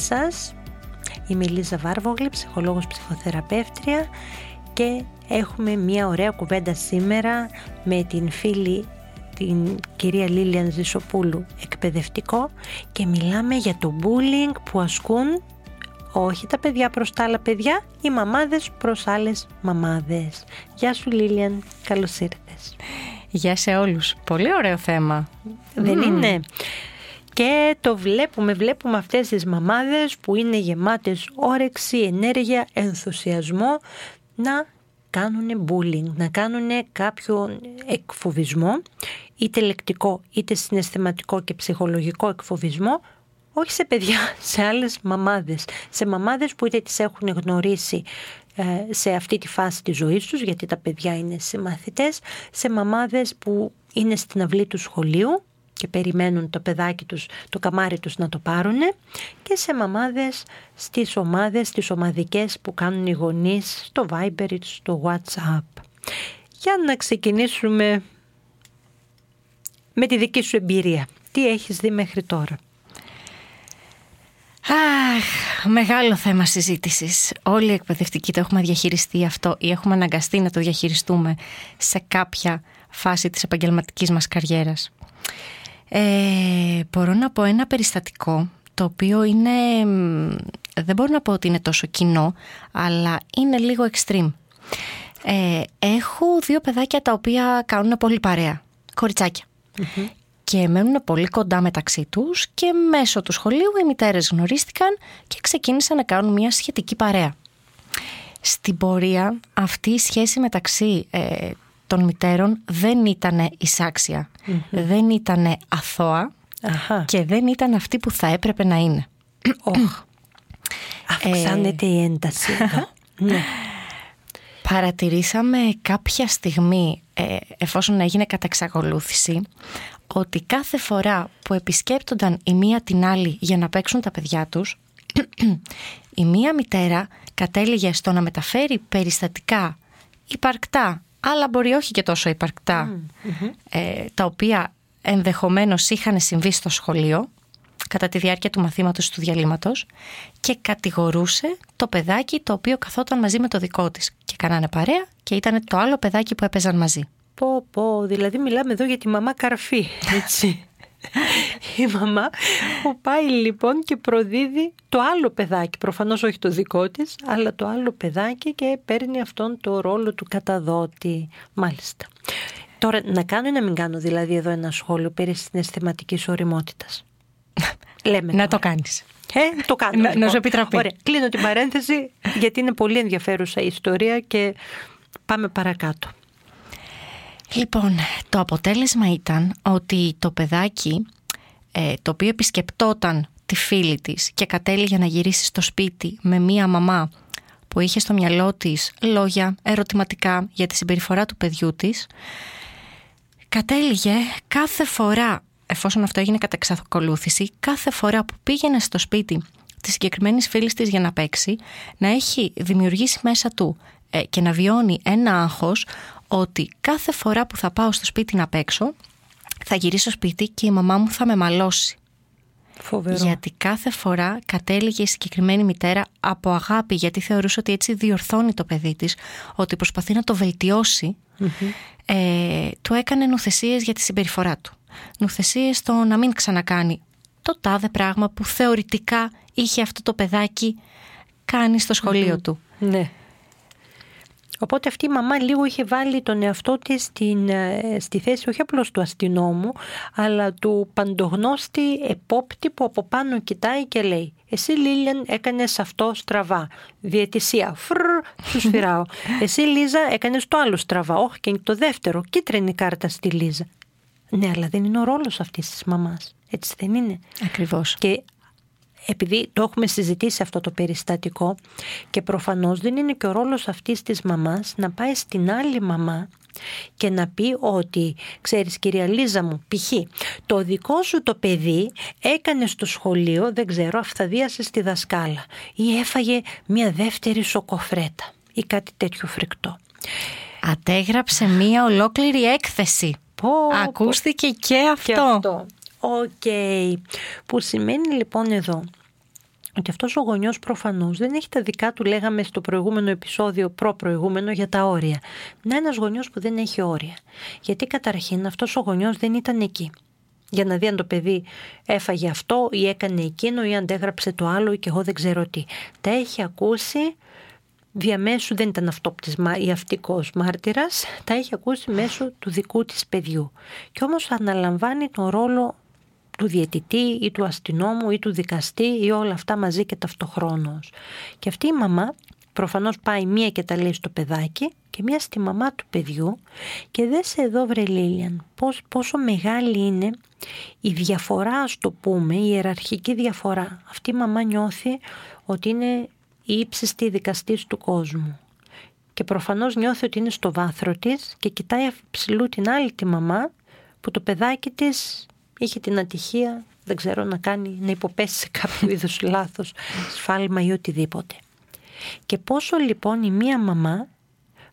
Σας, είμαι η Λίζα Βάρβογλη, ψυχολόγος ψυχοθεραπεύτρια και έχουμε μια ωραία κουβέντα σήμερα με την φίλη την κυρία Λίλιαν Ζησοπούλου εκπαιδευτικό και μιλάμε για το bullying που ασκούν όχι τα παιδιά προς τα άλλα παιδιά, οι μαμάδες προς άλλες μαμάδες. Γεια σου Λίλιαν, καλώς ήρθες. Γεια σε όλους. Πολύ ωραίο θέμα. Δεν είναι. Και το βλέπουμε, βλέπουμε αυτές τις μαμάδες που είναι γεμάτες όρεξη, ενέργεια, ενθουσιασμό να κάνουν bullying, να κάνουν κάποιο εκφοβισμό, είτε λεκτικό, είτε συναισθηματικό και ψυχολογικό εκφοβισμό, όχι σε παιδιά, σε άλλες μαμάδες. Σε μαμάδες που είτε τις έχουν γνωρίσει ε, σε αυτή τη φάση της ζωής τους, γιατί τα παιδιά είναι συμμαθητές, σε μαμάδες που είναι στην αυλή του σχολείου, και περιμένουν το παιδάκι τους, το καμάρι τους να το πάρουν και σε μαμάδες στις ομάδες, στις ομαδικές που κάνουν οι γονείς στο Viber ή στο WhatsApp. Για να ξεκινήσουμε με τη δική σου εμπειρία. Τι έχεις δει μέχρι τώρα; Αχ, μεγάλο θέμα συζήτησης. Όλοι οι εκπαιδευτικοί το έχουμε διαχειριστεί αυτό ή έχουμε αναγκαστεί να το διαχειριστούμε σε κάποια φάση της επαγγελματικής μας καριέρας. Ε, μπορώ να πω ένα περιστατικό το οποίο είναι, δεν μπορώ να πω ότι είναι τόσο κοινό, αλλά είναι λίγο extreme. Ε, έχω δύο παιδάκια τα οποία κάνουν πολύ παρέα, Και μένουν πολύ κοντά μεταξύ τους και μέσω του σχολείου οι μητέρες γνωρίστηκαν και ξεκίνησαν να κάνουν μια σχετική παρέα. Στην πορεία αυτή η σχέση μεταξύ ε, των μητέρων δεν ήταν δεν ήταν αθώα και δεν ήταν αυτή που θα έπρεπε να είναι. Oh. Αυξάνεται η ένταση εδώ. ναι. Παρατηρήσαμε κάποια στιγμή, ε, εφόσον έγινε κατά εξακολούθηση, ότι κάθε φορά που επισκέπτονταν η μία την άλλη για να παίξουν τα παιδιά τους, η μία μητέρα κατέληγε στο να μεταφέρει περιστατικά υπαρκτά αλλά μπορεί όχι και τόσο ε, τα οποία ενδεχομένως είχαν συμβεί στο σχολείο κατά τη διάρκεια του μαθήματος του διαλύματος και κατηγορούσε το παιδάκι το οποίο καθόταν μαζί με το δικό της και κάνανε παρέα και ήταν το άλλο παιδάκι που έπαιζαν μαζί. Πω πω, δηλαδή μιλάμε εδώ για τη μαμά καρφή, έτσι. η μαμά που πάει λοιπόν και προδίδει το άλλο παιδάκι, προφανώς όχι το δικό της, αλλά το άλλο παιδάκι και παίρνει αυτόν το ρόλο του καταδότη. Μάλιστα. Τώρα να κάνω ή να μην κάνω δηλαδή εδώ ένα σχόλιο περί συναισθηματικής οριμότητας; Λέμε να το κάνεις. Ε, το κάνω. Να, να λοιπόν. σου επιτραπεί. Ωραία. Κλείνω την παρένθεση γιατί είναι πολύ ενδιαφέρουσα η ιστορία και πάμε παρακάτω. Λοιπόν, το αποτέλεσμα ήταν ότι το παιδάκι ε, το οποίο επισκεπτόταν τη φίλη της και κατέληγε να γυρίσει στο σπίτι με μία μαμά που είχε στο μυαλό της λόγια ερωτηματικά για τη συμπεριφορά του παιδιού της κατέληγε κάθε φορά, εφόσον αυτό έγινε κατά εξακολούθηση, κάθε φορά που πήγαινε στο σπίτι της συγκεκριμένης φίλης της για να παίξει, να έχει δημιουργήσει μέσα του ε, και να βιώνει ένα άγχος ότι κάθε φορά που θα πάω στο σπίτι να παίξω, θα γυρίσω σπίτι και η μαμά μου θα με μαλώσει. Φοβερό. Γιατί κάθε φορά κατέληγε η συγκεκριμένη μητέρα από αγάπη, γιατί θεωρούσε ότι έτσι διορθώνει το παιδί της, ότι προσπαθεί να το βελτιωσει ε, του έκανε νουθεσίες για τη συμπεριφορά του. Νουθεσίες στο να μην ξανακάνει το τάδε πράγμα που θεωρητικά είχε αυτό το παιδάκι κάνει στο σχολειο του. Ναι. Οπότε αυτή η μαμά λίγο είχε βάλει τον εαυτό της στην, ε, στη θέση όχι απλώς του αστυνόμου, αλλά του παντογνώστη επόπτη που από πάνω κοιτάει και λέει «Εσύ Λίλιαν έκανες αυτό στραβά, διαιτησία, φρρ, σου σφυράω. Εσύ Λίζα έκανες το άλλο στραβά, όχι και το δεύτερο, κίτρινη κάρτα στη Λίζα». Ναι, αλλά δεν είναι ο ρόλος αυτής της μαμάς. Έτσι δεν είναι. Ακριβώς. Και επειδή το έχουμε συζητήσει αυτό το περιστατικό και προφανώς δεν είναι και ο ρόλος αυτής της μαμάς να πάει στην άλλη μαμά και να πει ότι, ξέρεις κυρία Λίζα μου, π.χ. το δικό σου το παιδί έκανε στο σχολείο, δεν ξέρω, αυθαδίασες στη δασκάλα ή έφαγε μια δεύτερη σοκοφρέτα ή κάτι τέτοιο φρικτό. Αντέγραψε μία ολόκληρη έκθεση. Πω, Ακούστηκε και αυτό. Και αυτό. Οκ. Που σημαίνει λοιπόν εδώ ότι αυτός ο γονιός προφανώς δεν έχει τα δικά του λέγαμε στο προηγούμενο επεισόδιο προ-προηγούμενο για τα όρια. Να ένας γονιός που δεν έχει όρια. Γιατί καταρχήν αυτός ο γονιός δεν ήταν εκεί. Για να δει αν το παιδί έφαγε αυτό ή έκανε εκείνο ή αντέγραψε το άλλο ή και εγώ δεν ξέρω τι. Τα έχει ακούσει διαμέσου δεν ήταν αυτόπτης ή αυτήκοος μάρτυρας, τα έχει ακούσει μέσω του δικού της παιδιού. Και όμως αναλαμβάνει τον ρόλο του διαιτητή ή του αστυνόμου ή του δικαστή ή όλα αυτά μαζί και ταυτοχρόνως. Και αυτή η μαμά προφανώς πάει μία και τα λέει στο παιδάκι και μία στη μαμά του παιδιού και δες εδώ βρε Λίλιαν πόσο μεγάλη είναι η διαφορά ας το πούμε, η ιεραρχική διαφορά. Αυτή η μαμά νιώθει ότι είναι η ύψιστη δικαστής του κόσμου. Και προφανώς νιώθει ότι είναι στο βάθρο της και κοιτάει ψηλού την άλλη τη μαμά που το παιδάκι της είχε την ατυχία, δεν ξέρω, να κάνει, να υποπέσει σε κάποιο είδους λάθος, σφάλμα ή οτιδήποτε. Και πόσο λοιπόν η μία μαμά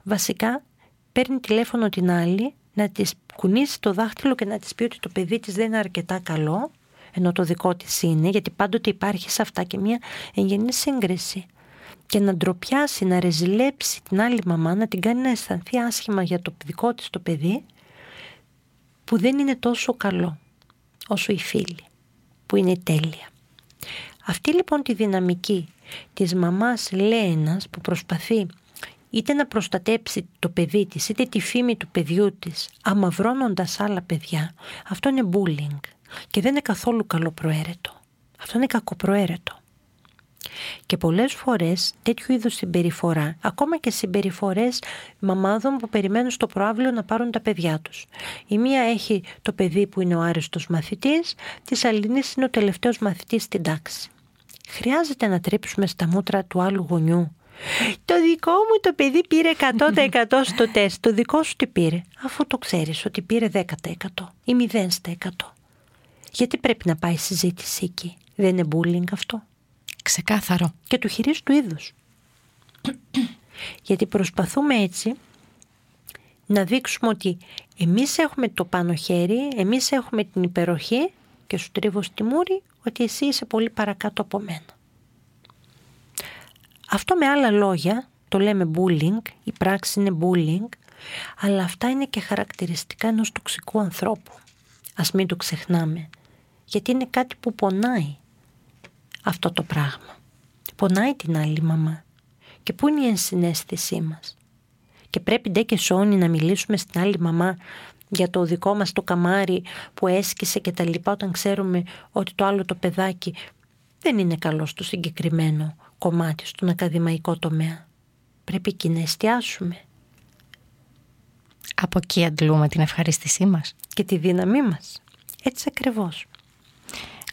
βασικά παίρνει τηλέφωνο την άλλη να της κουνήσει το δάχτυλο και να της πει ότι το παιδί της δεν είναι αρκετά καλό, ενώ το δικό της είναι, γιατί πάντοτε υπάρχει σε αυτά και μια εγγενή σύγκριση. Και να ντροπιάσει, να ρεζιλέψει την άλλη μαμά, να την κάνει να αισθανθεί άσχημα για το δικό της το παιδί, που δεν είναι τόσο καλό όσο οι φίλοι, που είναι τέλεια. Αυτή λοιπόν τη δυναμική της μαμάς Λένας που προσπαθεί είτε να προστατέψει το παιδί της είτε τη φήμη του παιδιού της αμαυρώνοντας άλλα παιδιά, αυτό είναι bullying και δεν είναι καθόλου καλοπροαίρετο. Αυτό είναι κακοπροαίρετο. Και πολλές φορές τέτοιου είδους συμπεριφορά, ακόμα και συμπεριφορές μαμάδων που περιμένουν στο προάβλιο να πάρουν τα παιδιά τους. Η μία έχει το παιδί που είναι ο άριστος μαθητής, της αλληνής είναι ο τελευταίος μαθητής στην τάξη. Χρειάζεται να τρίψουμε στα μούτρα του άλλου γονιού. Το δικό μου το παιδί πήρε 100% στο τεστ. Το δικό σου τι πήρε, αφού το ξέρεις ότι πήρε 10% ή 0%. Γιατί πρέπει να πάει η συζήτηση εκεί; Δεν είναι bullying αυτό; Ξεκάθαρο. Και του χειρίστου του είδους. Γιατί προσπαθούμε έτσι να δείξουμε ότι εμείς έχουμε το πάνω χέρι, εμείς έχουμε την υπεροχή και σου τρίβω στη μούρη ότι εσύ είσαι πολύ παρακάτω από μένα. Αυτό με άλλα λόγια το λέμε bullying, η πράξη είναι bullying, αλλά αυτά είναι και χαρακτηριστικά ενός τοξικού ανθρώπου. Ας μην το ξεχνάμε, γιατί είναι κάτι που πονάει αυτό το πράγμα. Πονάει την άλλη μαμά. Και πού είναι η ενσυναίσθησή μας. Και πρέπει ντε και σώνει να μιλήσουμε στην άλλη μαμά για το δικό μας το καμάρι που έσκησε και τα λοιπά όταν ξέρουμε ότι το άλλο το παιδάκι δεν είναι καλό στο συγκεκριμένο κομμάτι, στον ακαδημαϊκό τομέα. Πρέπει εκεί να εστιάσουμε. Από εκεί αντλούμε την ευχαρίστησή μας. Και τη δύναμή μας. Έτσι ακριβώς.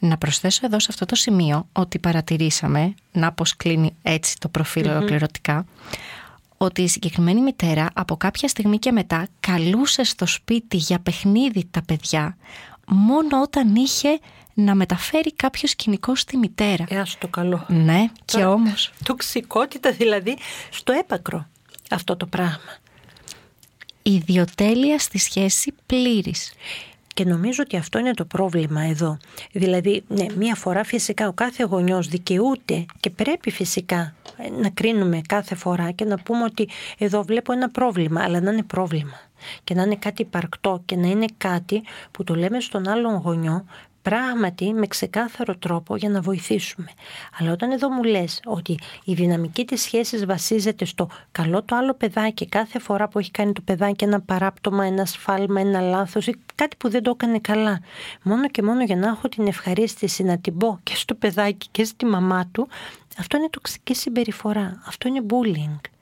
Να προσθέσω εδώ σε αυτό το σημείο ότι παρατηρήσαμε, να πως κλείνει έτσι το προφιλ ολοκληρωτικά, ότι η συγκεκριμένη μητέρα από κάποια στιγμή και μετά καλούσε στο σπίτι για παιχνίδι τα παιδιά μόνο όταν είχε να μεταφέρει κάποιο σκηνικό στη μητέρα. Ε, το καλό. Ναι, και όμως. Τοξικότητα δηλαδή στο έπακρο αυτό το πράγμα. Ιδιοτέλεια στη σχέση πλήρης. Και νομίζω ότι αυτό είναι το πρόβλημα εδώ. Δηλαδή, ναι, μία φορά φυσικά ο κάθε γονιός δικαιούται και πρέπει φυσικά να κρίνουμε κάθε φορά και να πούμε ότι εδώ βλέπω ένα πρόβλημα, αλλά να είναι πρόβλημα και να είναι κάτι υπαρκτό και να είναι κάτι που το λέμε στον άλλον γονιό πράγματι με ξεκάθαρο τρόπο για να βοηθήσουμε. Αλλά όταν εδώ μου λες ότι η δυναμική της σχέσης βασίζεται στο καλό το άλλο παιδάκι κάθε φορά που έχει κάνει το παιδάκι ένα παράπτωμα, ένα σφάλμα, ένα λάθος ή κάτι που δεν το έκανε καλά. Μόνο και μόνο για να έχω την ευχαρίστηση να την πω και στο παιδάκι και στη μαμά του, αυτό είναι τοξική συμπεριφορά. Αυτό είναι bullying.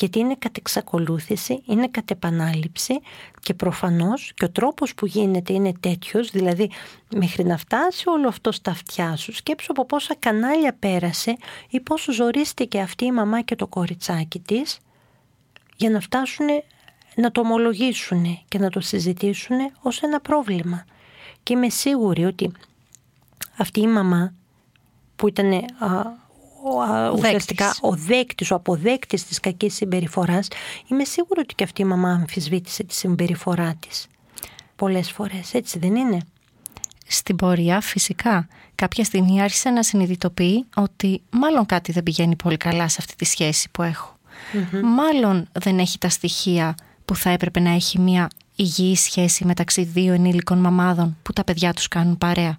Γιατί είναι κατ' εξακολούθηση, είναι κατ' επανάληψη και προφανώς και ο τρόπος που γίνεται είναι τέτοιος, δηλαδή μέχρι να φτάσει όλο αυτό στα αυτιά σου, σκέψου από πόσα κανάλια πέρασε ή πόσο ζορίστηκε αυτή η μαμά και το κοριτσάκι της για να φτάσουν να το ομολογήσουν και να το συζητήσουν ως ένα πρόβλημα. Και είμαι σίγουρη ότι αυτή η μαμά που ήταν ο, ουσιαστικά ο δέκτης, ο αποδέκτης της κακής συμπεριφοράς, είμαι σίγουρη ότι και αυτή η μαμά αμφισβήτησε τη συμπεριφορά της. Πολλές φορές, έτσι δεν είναι; Στην πορεία φυσικά κάποια στιγμή άρχισε να συνειδητοποιεί ότι μάλλον κάτι δεν πηγαίνει πολύ καλά σε αυτή τη σχέση που εχω Μάλλον δεν έχει τα στοιχεία που θα έπρεπε να έχει μια υγιή σχέση μεταξύ δύο ενήλικων μαμάδων που τα παιδιά τους κάνουν παρέα.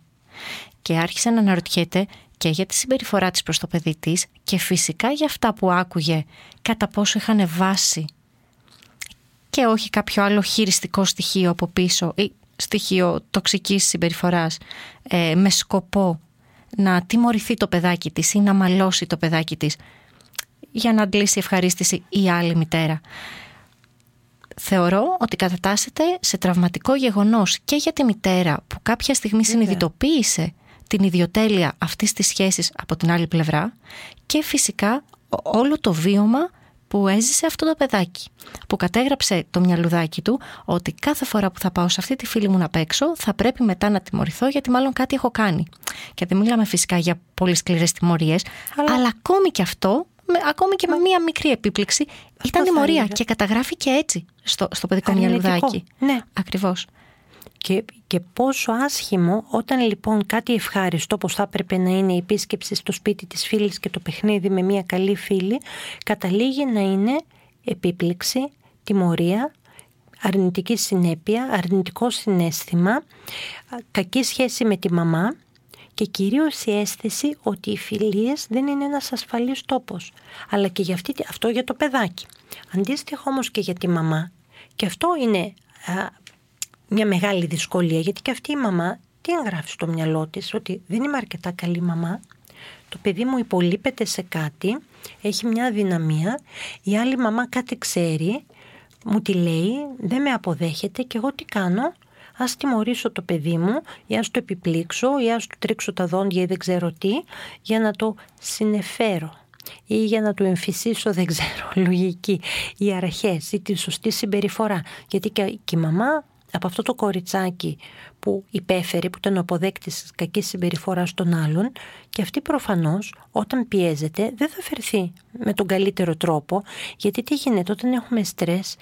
Και άρχισε να αναρωτιέται και για τη συμπεριφορά της προς το παιδί της και φυσικά για αυτά που άκουγε κατά πόσο είχαν βάση και όχι κάποιο άλλο χειριστικό στοιχείο από πίσω ή στοιχείο τοξικής συμπεριφοράς ε, με σκοπό να τιμωρηθεί το παιδάκι της ή να μαλώσει το παιδάκι της για να αντλήσει ευχαρίστηση η άλλη μητέρα. Θεωρώ ότι κατατάσσεται σε τραυματικό γεγονός και για τη μητέρα που κάποια στιγμή συνειδητοποίησε την ιδιοτέλεια αυτής της σχέσης από την άλλη πλευρά και φυσικά όλο το βίωμα που έζησε αυτό το παιδάκι. Που κατέγραψε το μυαλουδάκι του ότι κάθε φορά που θα πάω σε αυτή τη φίλη μου να παίξω θα πρέπει μετά να τιμωρηθώ γιατί μάλλον κάτι έχω κάνει. Και δεν μιλάμε φυσικά για πολύ σκληρές τιμωρίες, αλλά... αλλά ακόμη και αυτό, ακόμη και με μία μικρή επίπληξη, ήταν τιμωρία και καταγράφηκε έτσι στο, στο παιδικό μυαλουδάκι. Ναι. Ακριβώς. Και, και πόσο άσχημο όταν λοιπόν κάτι ευχάριστο όπως θα έπρεπε να είναι η επίσκεψη στο σπίτι της φίλης και το παιχνίδι με μια καλή φίλη καταλήγει να είναι επίπληξη, τιμωρία, αρνητική συνέπεια, αρνητικό συνέστημα, κακή σχέση με τη μαμά και κυρίως η αίσθηση ότι οι φιλίες δεν είναι ένας ασφαλής τόπος. Αλλά και για αυτή, αυτό για το παιδάκι. Αντίστοιχα όμως και για τη μαμά και αυτό είναι μια μεγάλη δυσκολία γιατί και αυτή η μαμά τι εγγράφει στο μυαλό της ότι δεν είμαι αρκετά καλή μαμά. Το παιδί μου υπολείπεται σε κάτι έχει μια αδυναμία η άλλη μαμά κάτι ξέρει μου τη λέει δεν με αποδέχεται και εγώ τι κάνω; Ας τιμωρήσω το παιδί μου ή ας το επιπλήξω ή ας του τρίξω τα δόντια ή δεν ξέρω τι για να το συνεφέρω ή για να του εμφυσίσω δεν ξέρω λογική οι αρχές ή τη σωστή συμπεριφορά. Γιατί και η μαμά από αυτό το κοριτσάκι που υπέφερε, που ήταν ο αποδέκτης της κακής συμπεριφοράς των άλλων και αυτή προφανώς όταν πιέζεται δεν θα φερθεί με τον καλύτερο τρόπο γιατί τι γίνεται όταν έχουμε στρες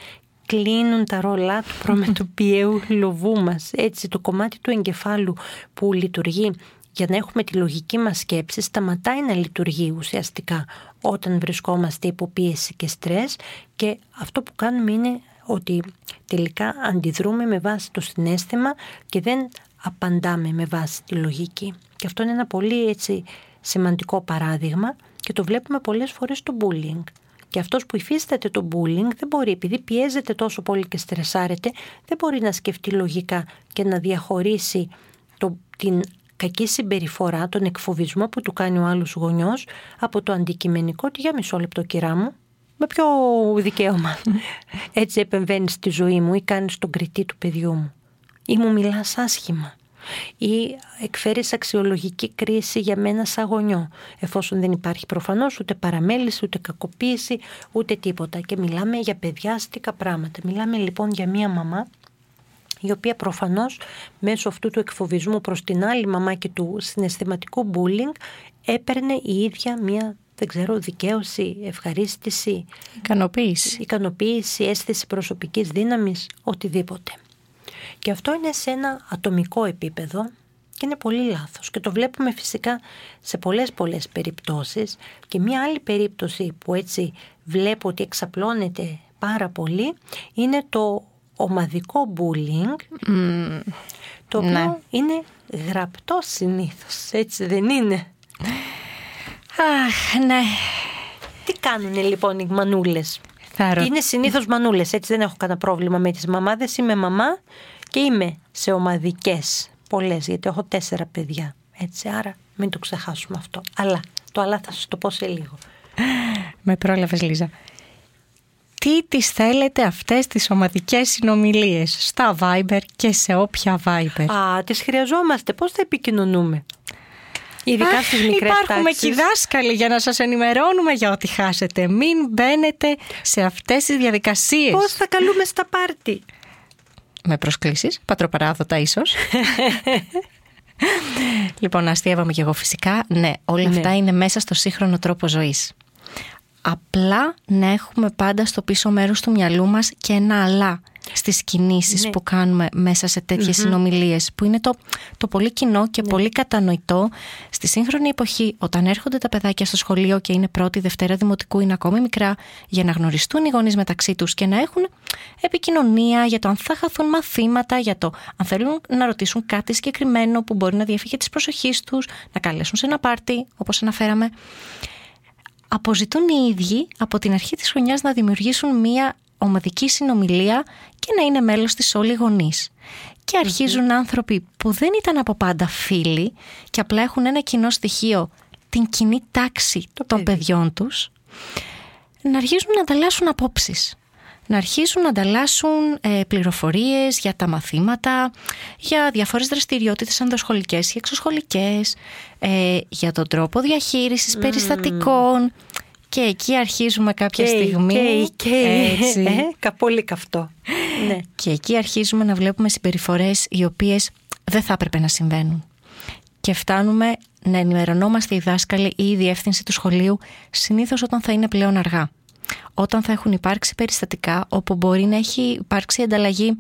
κλείνουν τα ρολά του προμετωπιαίου λοβού μας. Έτσι το κομμάτι του εγκεφάλου που λειτουργεί για να έχουμε τη λογική μας σκέψης σταματάει να λειτουργεί ουσιαστικά όταν βρισκόμαστε υπό πίεση και στρες και αυτό που κάνουμε είναι ότι τελικά αντιδρούμε με βάση το συνέστημα και δεν απαντάμε με βάση τη λογική. Και αυτό είναι ένα πολύ έτσι σημαντικό παράδειγμα και το βλέπουμε πολλές φορές στο bullying. Και αυτός που υφίσταται το bullying δεν μπορεί, επειδή πιέζεται τόσο πολύ και στρεσάρεται, δεν μπορεί να σκεφτεί λογικά και να διαχωρίσει το, την κακή συμπεριφορά, τον εκφοβισμό που του κάνει ο άλλος γονιός από το αντικειμενικό ότι για μισό λεπτό κυρά μου με ποιο δικαίωμα. Έτσι επεμβαίνεις στη ζωή μου ή κάνεις τον κριτή του παιδιού μου. Ή μου μιλάς άσχημα. Ή εκφέρεις αξιολογική κρίση για μένα σαν γονιό εφόσον δεν υπάρχει προφανώς ούτε παραμέληση ούτε κακοποίηση ούτε τίποτα. Και μιλάμε για παιδιάστικα πράγματα. Μιλάμε λοιπόν για μία μαμά η οποία προφανώς μέσω αυτού του εκφοβισμού προς την άλλη μαμά και του συναισθηματικού bullying έπαιρνε η ίδια μία δεν ξέρω, δικαίωση, ευχαρίστηση. Ικανοποίηση. Ικανοποίηση, αίσθηση προσωπικής δύναμης, οτιδήποτε. Και αυτό είναι σε ένα ατομικό επίπεδο και είναι πολύ λάθος. Και το βλέπουμε φυσικά σε πολλές πολλές περιπτώσεις. Και μια άλλη περίπτωση που έτσι βλέπω ότι εξαπλώνεται πάρα πολύ είναι το ομαδικό bullying, το οποίο ναι. είναι γραπτό συνήθως, έτσι δεν είναι. Αχ, ναι. Τι κάνουν λοιπόν οι μανούλες; Θα Είναι συνήθως μανούλες. Έτσι δεν έχω κανένα πρόβλημα με τις μαμάδες. Είμαι μαμά και είμαι σε ομαδικές πολλές, γιατί έχω τέσσερα παιδιά. Έτσι, άρα μην το ξεχάσουμε αυτό. Αλλά το αλλά θα σας το πω σε λίγο. Με πρόλαβες, Λίζα. τι τις θέλετε αυτές τις ομαδικές συνομιλίες στα Viber και σε όποια Viber; Α, τις χρειαζόμαστε. Πώς θα επικοινωνούμε; Ειδικά στις μικρές Υπάρχουμε τάξεις. και οι δάσκαλοι για να σας ενημερώνουμε για ό,τι χάσετε. Μην μπαίνετε σε αυτές τις διαδικασίες. Πώς θα καλούμε στα πάρτι; Με προσκλήσεις, πατροπαράδοτα ίσως. λοιπόν, αστείευαμε και εγώ φυσικά. Ναι, όλα Ναι. αυτά είναι μέσα στο σύγχρονο τρόπο ζωής. Απλά να έχουμε πάντα στο πίσω μέρος του μυαλού μας και ένα αλλά στις κινήσεις Ναι. που κάνουμε μέσα σε τέτοιες συνομιλίες που είναι το, το πολύ κοινό και πολύ κατανοητό. Στη σύγχρονη εποχή όταν έρχονται τα παιδάκια στο σχολείο και είναι πρώτη, δευτέρα δημοτικού είναι ακόμη μικρά για να γνωριστούν οι γονείς μεταξύ τους και να έχουν επικοινωνία για το αν θα χαθούν μαθήματα, για το αν θέλουν να ρωτήσουν κάτι συγκεκριμένο που μπορεί να διαφύγει της προσοχής τους, να καλέσουν σε ένα πάρτι όπως αναφέραμε αποζητούν οι ίδιοι από την αρχή της χρονιάς να δημιουργήσουν μία ομαδική συνομιλία και να είναι μέλος της όλοι οι γονείς. Και αρχίζουν άνθρωποι που δεν ήταν από πάντα φίλοι και απλά έχουν ένα κοινό στοιχείο, την κοινή τάξη των παιδί. παιδιών τους, να αρχίζουν να ανταλλάσσουν απόψεις. Να αρχίσουν να ανταλλάσσουν ε, πληροφορίες για τα μαθήματα, για διάφορες δραστηριότητες ενδοσχολικές ή εξωσχολικές, ε, για τον τρόπο διαχείρισης περιστατικών. Και εκεί αρχίζουμε κάποια στιγμή. Και, και, έτσι, ε, κα- πολύ καυτό. ναι. και εκεί αρχίζουμε να βλέπουμε συμπεριφορές οι οποίες δεν θα έπρεπε να συμβαίνουν. Και φτάνουμε να ενημερωνόμαστε οι δάσκαλοι ή η διεύθυνση του σχολείου συνήθως όταν θα είναι πλέον αργά. Όταν θα έχουν υπάρξει περιστατικά όπου μπορεί να έχει υπάρξει ανταλλαγή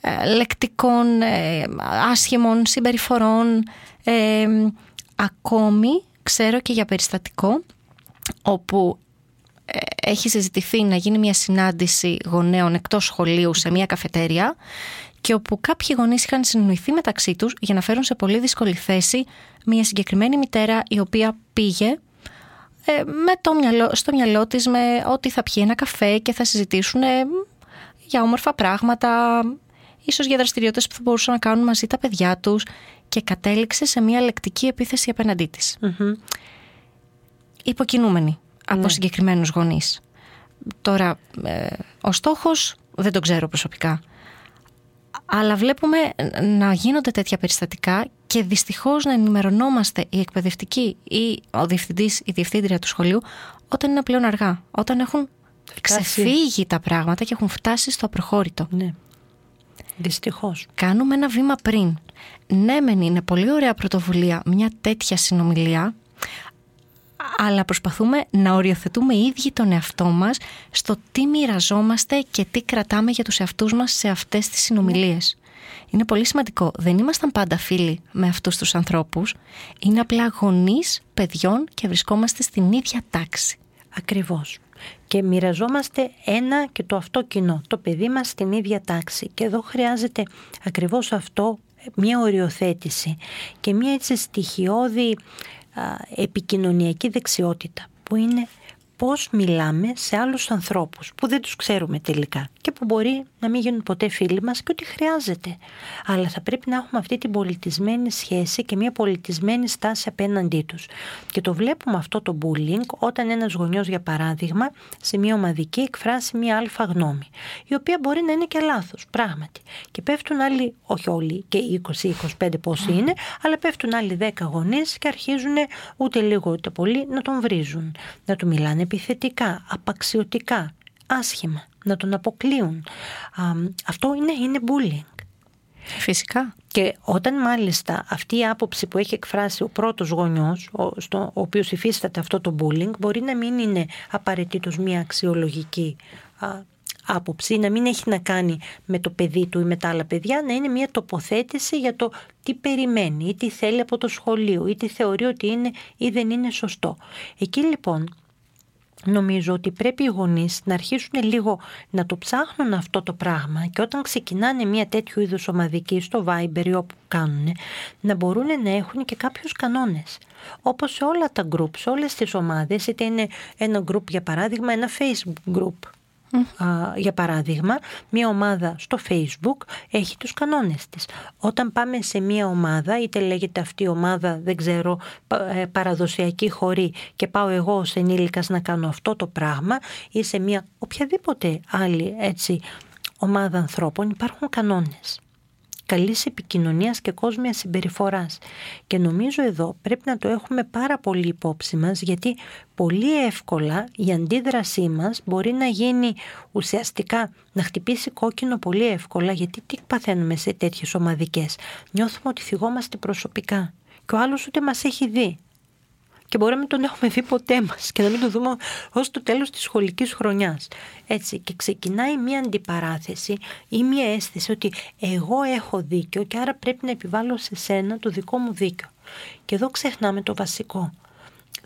ε, λεκτικών, ε, άσχημων συμπεριφορών. ε, ακόμη ξέρω και για περιστατικό όπου ε, έχει συζητηθεί να γίνει μια συνάντηση γονέων εκτός σχολείου σε μια καφετέρια και όπου κάποιοι γονείς είχαν συνοηθεί μεταξύ τους για να φέρουν σε πολύ δύσκολη θέση μια συγκεκριμένη μητέρα η οποία πήγε ε, με το μυαλό, στο μυαλό της με ότι θα πιει ένα καφέ και θα συζητήσουν ε, για όμορφα πράγματα, ίσως για δραστηριότητες που θα μπορούσαν να κάνουν μαζί τα παιδιά τους και κατέληξε σε μια λεκτική επίθεση απέναντί της υποκινούμενοι από Ναι. συγκεκριμένους γονείς. Τώρα, ε, ο στόχος δεν τον ξέρω προσωπικά. Αλλά βλέπουμε να γίνονται τέτοια περιστατικά και δυστυχώς να ενημερωνόμαστε οι εκπαιδευτικοί ή ο διευθυντής, η διευθύντρια του σχολείου όταν είναι πλέον αργά. Όταν έχουν Φτάσει. ξεφύγει τα πράγματα και έχουν φτάσει στο απροχώρητο. ναι. Δυστυχώς. Κάνουμε ένα βήμα πριν. Ναι, μεν είναι πολύ ωραία πρωτοβουλία μια τέτοια συνομιλία, αλλά προσπαθούμε να οριοθετούμε οι ίδιοι τον εαυτό μας στο τι μοιραζόμαστε και τι κρατάμε για τους εαυτούς μας σε αυτές τις συνομιλίες. Είναι πολύ σημαντικό. Δεν ήμασταν πάντα φίλοι με αυτούς τους ανθρώπους. Είναι απλά γονείς παιδιών και βρισκόμαστε στην ίδια τάξη. Ακριβώς. Και μοιραζόμαστε ένα και το αυτό κοινό, το παιδί μας στην ίδια τάξη. Και εδώ χρειάζεται ακριβώς αυτό, μια οριοθέτηση και μια έτσι στοιχειώδη α, επικοινωνιακή δεξιότητα που είναι πώς μιλάμε σε άλλους ανθρώπους που δεν τους ξέρουμε τελικά και που μπορεί να μην γίνουν ποτέ φίλοι μας και ότι χρειάζεται. Αλλά θα πρέπει να έχουμε αυτή την πολιτισμένη σχέση και μια πολιτισμένη στάση απέναντί τους. Και το βλέπουμε αυτό το bullying όταν ένας γονιός για παράδειγμα σε μια ομαδική εκφράσει μια αλφα γνώμη η οποία μπορεί να είναι και λάθος πράγματι. Και πέφτουν άλλοι, όχι όλοι και 20-25 πόσοι είναι, αλλά πέφτουν άλλοι 10 γονείς και αρχίζουν ούτε λίγο ούτε πολύ να τον βρίζουν. Να του μιλάνε επιθετικά, απαξιωτικά, άσχημα, να τον αποκλείουν. Α, αυτό είναι, είναι bullying. Φυσικά. Και όταν μάλιστα αυτή η άποψη που έχει εκφράσει ο πρώτος γονιός, ο, στο, ο οποίος υφίσταται αυτό το bullying, μπορεί να μην είναι απαραίτητος μια αξιολογική α, άποψη, να μην έχει να κάνει με το παιδί του ή με τα άλλα παιδιά, να είναι μια τοποθέτηση για το τι περιμένει ή τι θέλει από το σχολείο ή τι θεωρεί ότι είναι ή δεν είναι σωστό. Εκεί λοιπόν Νομίζω ότι πρέπει οι γονείς να αρχίσουν λίγο να το ψάχνουν αυτό το πράγμα και όταν ξεκινάνε μια τέτοιου είδους ομαδική στο Viber ή όπου κάνουν, να μπορούν να έχουν και κάποιους κανόνες. Όπως σε όλα τα group, σε όλες τις ομάδες, είτε είναι ένα group για παράδειγμα, ένα Facebook group για παράδειγμα, μια ομάδα στο facebook έχει τους κανόνες της. Όταν πάμε σε μια ομάδα, είτε λέγεται αυτή η ομάδα, δεν ξέρω, ε, παραδοσιακή χωρί και πάω εγώ ως ενήλικας να κάνω αυτό το πράγμα ή σε μια οποιαδήποτε άλλη έτσι ομάδα ανθρώπων υπάρχουν κανόνες καλής επικοινωνίας και κόσμιας συμπεριφοράς. Και νομίζω εδώ πρέπει να το έχουμε πάρα πολύ υπόψη μας γιατί πολύ εύκολα η αντίδρασή μας μπορεί να γίνει ουσιαστικά να χτυπήσει κόκκινο πολύ εύκολα γιατί τι παθαίνουμε σε τέτοιες ομαδικές. Νιώθουμε ότι θυγόμαστε προσωπικά και ο άλλος ούτε μας έχει δει και μπορεί να μην τον έχουμε δει ποτέ μας και να μην τον δούμε ως το τέλος της σχολικής χρονιάς. Έτσι, και ξεκινάει μια αντιπαράθεση ή μια αίσθηση ότι εγώ έχω δίκιο και άρα πρέπει να επιβάλλω σε σένα το δικό μου δίκιο. Και εδώ ξεχνάμε το βασικό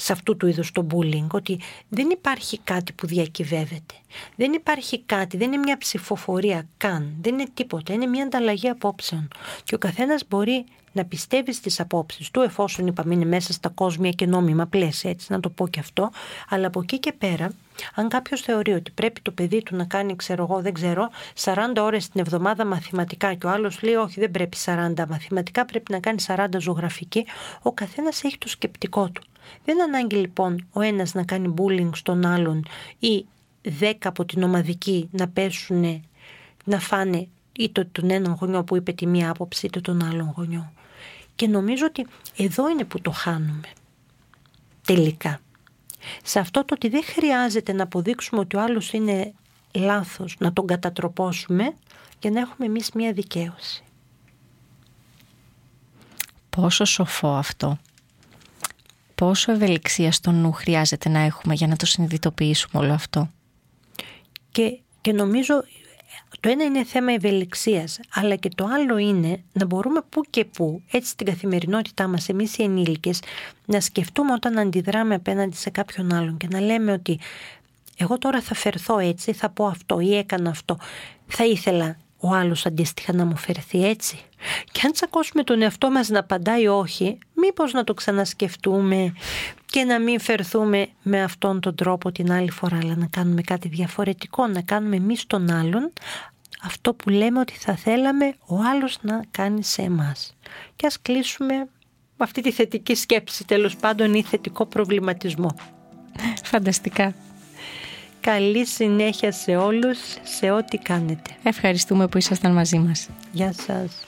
σε αυτού του είδους το bullying, ότι δεν υπάρχει κάτι που διακυβεύεται. Δεν υπάρχει κάτι, δεν είναι μια ψηφοφορία καν, δεν είναι τίποτα, είναι μια ανταλλαγή απόψεων. Και ο καθένας μπορεί να πιστεύει στις απόψεις του, εφόσον είπαμε είναι μέσα στα κόσμια και νόμιμα πλαίσια, έτσι να το πω και αυτό, αλλά από εκεί και πέρα, αν κάποιος θεωρεί ότι πρέπει το παιδί του να κάνει, ξέρω εγώ, δεν ξέρω, 40 ώρες την εβδομάδα μαθηματικά και ο άλλος λέει όχι δεν πρέπει 40 μαθηματικά, πρέπει να κάνει 40 ζωγραφική, ο καθένας έχει το σκεπτικό του. Δεν ανάγκη λοιπόν ο ένας να κάνει bullying στον άλλον ή 10 από την ομαδική να πέσουν, να φάνε είτε τον έναν γονιό που είπε τη μία άποψη είτε τον άλλον γονιό. Και νομίζω ότι εδώ είναι που το χάνουμε. Τελικά. Σε αυτό το ότι δεν χρειάζεται να αποδείξουμε ότι ο άλλος είναι λάθος, να τον κατατροπώσουμε για να έχουμε εμείς μία δικαίωση. Πόσο σοφό αυτό. Πόσο ευελιξία στο νου χρειάζεται να έχουμε για να το συνειδητοποιήσουμε όλο αυτό; Και, και νομίζω το ένα είναι θέμα ευελιξίας, αλλά και το άλλο είναι να μπορούμε που και που, έτσι στην καθημερινότητά μας εμείς οι ενήλικες, να σκεφτούμε όταν αντιδράμε απέναντι σε κάποιον άλλον και να λέμε ότι εγώ τώρα θα φερθώ έτσι, θα πω αυτό ή έκανα αυτό. Θα ήθελα ο άλλος αντίστοιχα να μου φερθεί έτσι. Και αν τσακώσουμε τον εαυτό μας να απαντάει όχι, μήπως να το ξανασκεφτούμε και να μην φερθούμε με αυτόν τον τρόπο την άλλη φορά, αλλά να κάνουμε κάτι διαφορετικό, να κάνουμε εμείς τον άλλον αυτό που λέμε ότι θα θέλαμε ο άλλος να κάνει σε εμάς. Και ας κλείσουμε με αυτή τη θετική σκέψη, τέλος πάντων ή θετικό προβληματισμό. Φανταστικά. Καλή συνέχεια σε όλους, σε ό,τι κάνετε. Ευχαριστούμε που ήσασταν μαζί μας. Γεια σας.